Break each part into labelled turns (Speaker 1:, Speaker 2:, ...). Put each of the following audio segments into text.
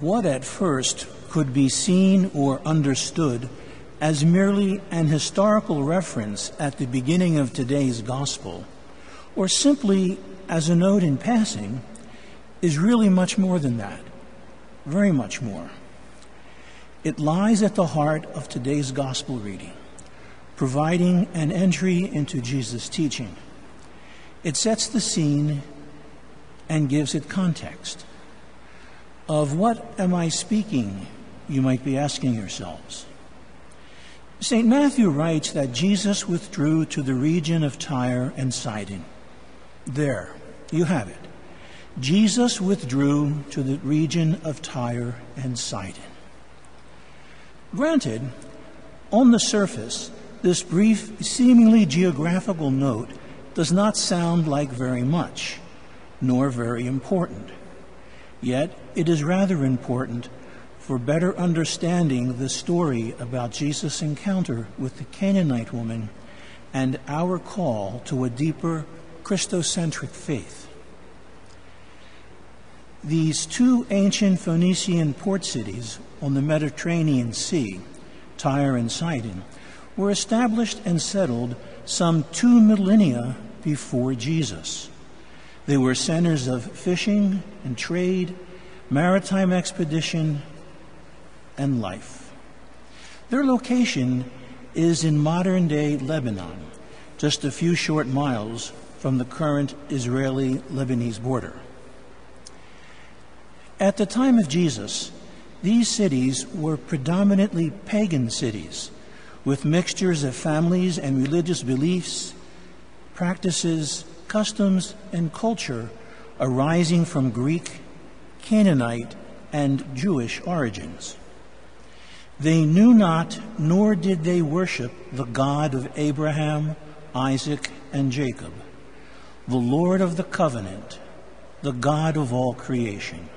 Speaker 1: what at first could be seen or understood as merely an historical reference at the beginning of today's gospel, or simply as a note in passing, is really much more than that. Very much more. It lies at the heart of today's gospel reading, providing an entry into Jesus' teaching. It sets the scene and gives it context. Of what am I speaking, you might be asking yourselves. St. Matthew writes that Jesus withdrew to the region of Tyre and Sidon. There, you have it. Jesus withdrew to the region of Tyre and Sidon. Granted, on the surface, this brief, seemingly geographical note does not sound like very much, nor very important. Yet it is rather important for better understanding the story about Jesus' encounter with the Canaanite woman and our call to a deeper Christocentric faith. These two ancient Phoenician port cities on the Mediterranean Sea, Tyre and Sidon, were established and settled some two millennia before Jesus. They were centers of fishing and trade, maritime expedition, and life. Their location is in modern day Lebanon, just a few short miles from the current Israeli Lebanese border. At the time of Jesus, these cities were predominantly pagan cities with mixtures of families and religious beliefs, practices, customs, and culture arising from Greek, Canaanite, and Jewish origins. They knew not, nor did they worship the God of Abraham, Isaac, and Jacob, the Lord of the covenant, the God of all creation.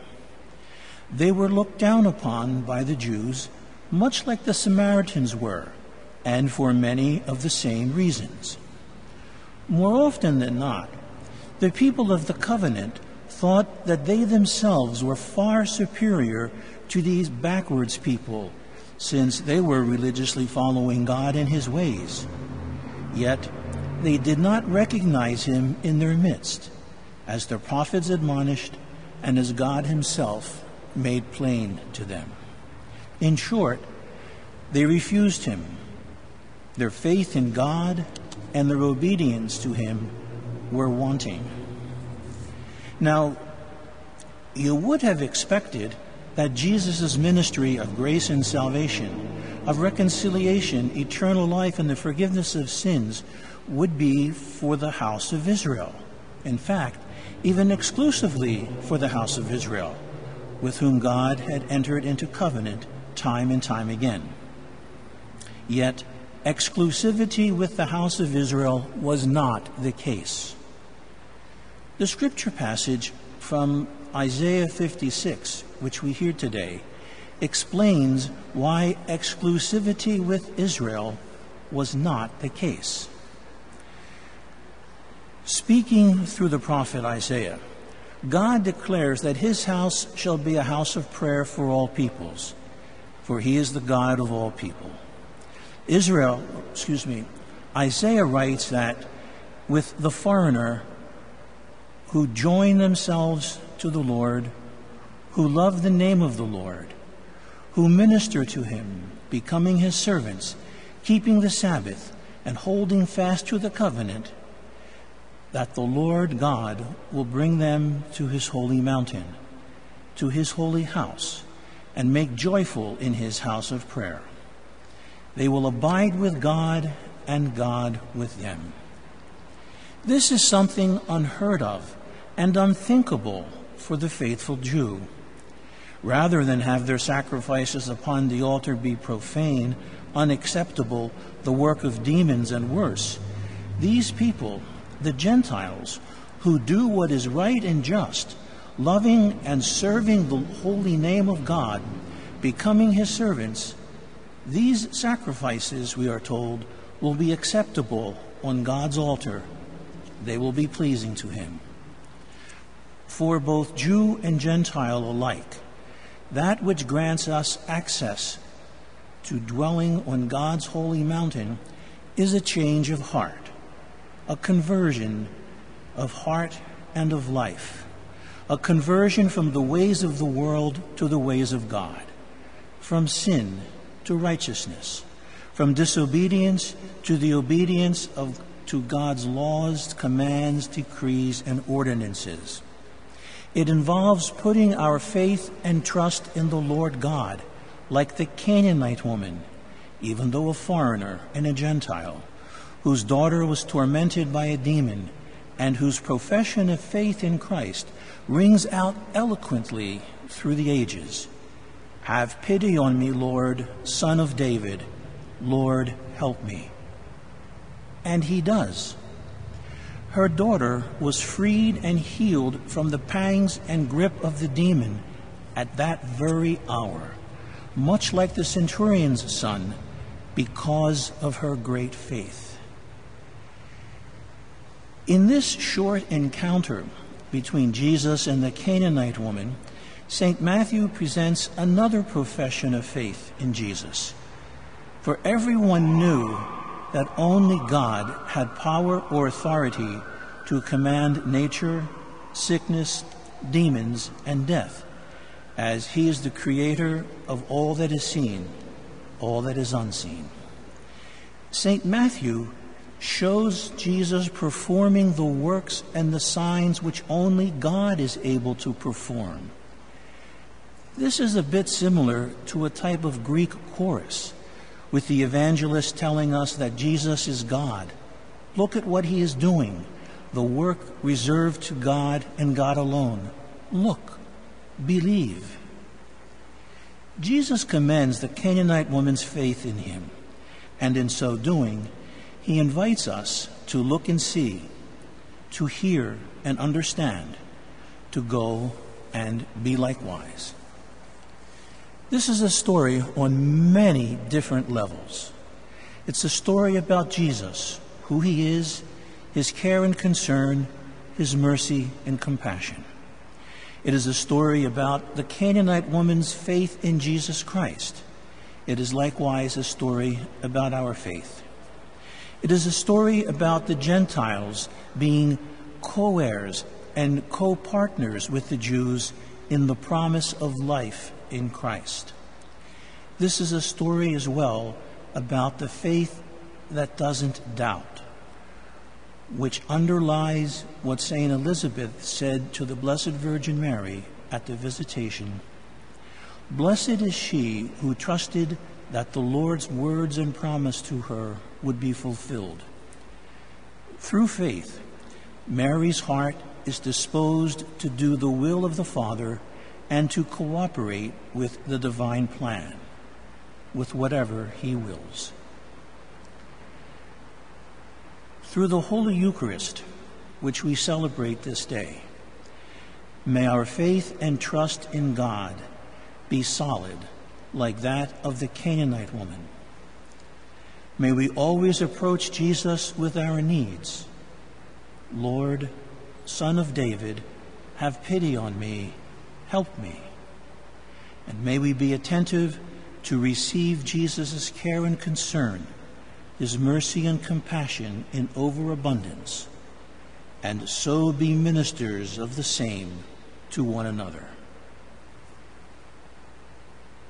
Speaker 1: They were looked down upon by the Jews, much like the Samaritans were, and for many of the same reasons. More often than not, the people of the covenant thought that they themselves were far superior to these backwards people, since they were religiously following God and His ways. Yet they did not recognize Him in their midst, as the prophets admonished and as God Himself made plain to them. In short, they refused Him. Their faith in God and their obedience to him were wanting. Now, you would have expected that Jesus' ministry of grace and salvation, of reconciliation, eternal life, and the forgiveness of sins would be for the house of Israel. In fact, even exclusively for the house of Israel, with whom God had entered into covenant time and time again. Yet, exclusivity with the house of Israel was not the case. The scripture passage from Isaiah 56, which we hear today, explains why exclusivity with Israel was not the case. Speaking through the prophet Isaiah, God declares that his house shall be a house of prayer for all peoples, for he is the God of all people. Israel, excuse me, Isaiah writes that with the foreigner who join themselves to the Lord, who love the name of the Lord, who minister to him, becoming his servants, keeping the Sabbath, and holding fast to the covenant, that the Lord God will bring them to his holy mountain, to his holy house, and make joyful in his house of prayer. They will abide with God and God with them. This is something unheard of and unthinkable for the faithful Jew. Rather than have their sacrifices upon the altar be profane, unacceptable, the work of demons, and worse, these people, the Gentiles, who do what is right and just, loving and serving the holy name of God, becoming his servants, these sacrifices, we are told, will be acceptable on God's altar. They will be pleasing to Him. For both Jew and Gentile alike, that which grants us access to dwelling on God's holy mountain is a change of heart, a conversion of heart and of life, a conversion from the ways of the world to the ways of God, from sin to righteousness, from disobedience to the obedience of, to God's laws, commands, decrees, and ordinances. It involves putting our faith and trust in the Lord God, like the Canaanite woman, even though a foreigner and a Gentile, whose daughter was tormented by a demon, and whose profession of faith in Christ rings out eloquently through the ages. Have pity on me, Lord, Son of David. Lord, help me. And he does her daughter was freed and healed from the pangs and grip of the demon at that very hour, much like the centurion's son, because of her great faith. In this short encounter between Jesus and the Canaanite woman, St. Matthew presents another profession of faith in Jesus. For everyone knew that only God had power or authority to command nature, sickness, demons, and death, as he is the creator of all that is seen, all that is unseen. St. Matthew shows Jesus performing the works and the signs which only God is able to perform. This is a bit similar to a type of Greek chorus with the evangelist telling us that Jesus is God. Look at what he is doing, the work reserved to God and God alone. Look, believe. Jesus commends the Canaanite woman's faith in him, and in so doing, he invites us to look and see, to hear and understand, to go and be likewise. This is a story on many different levels. It's a story about Jesus, who he is, his care and concern, his mercy and compassion. It is a story about the Canaanite woman's faith in Jesus Christ. It is likewise a story about our faith. It is a story about the Gentiles being co heirs and co partners with the Jews in the promise of life in Christ. This is a story as well about the faith that doesn't doubt, which underlies what St. Elizabeth said to the Blessed Virgin Mary at the visitation Blessed is she who trusted that the Lord's words and promise to her would be fulfilled. Through faith, Mary's heart is disposed to do the will of the Father and to cooperate with the divine plan, with whatever he wills. Through the Holy Eucharist, which we celebrate this day, may our faith and trust in God be solid like that of the Canaanite woman. May we always approach Jesus with our needs. Lord, Son of David, have pity on me Help me. And may we be attentive to receive Jesus' care and concern, his mercy and compassion in overabundance, and so be ministers of the same to one another.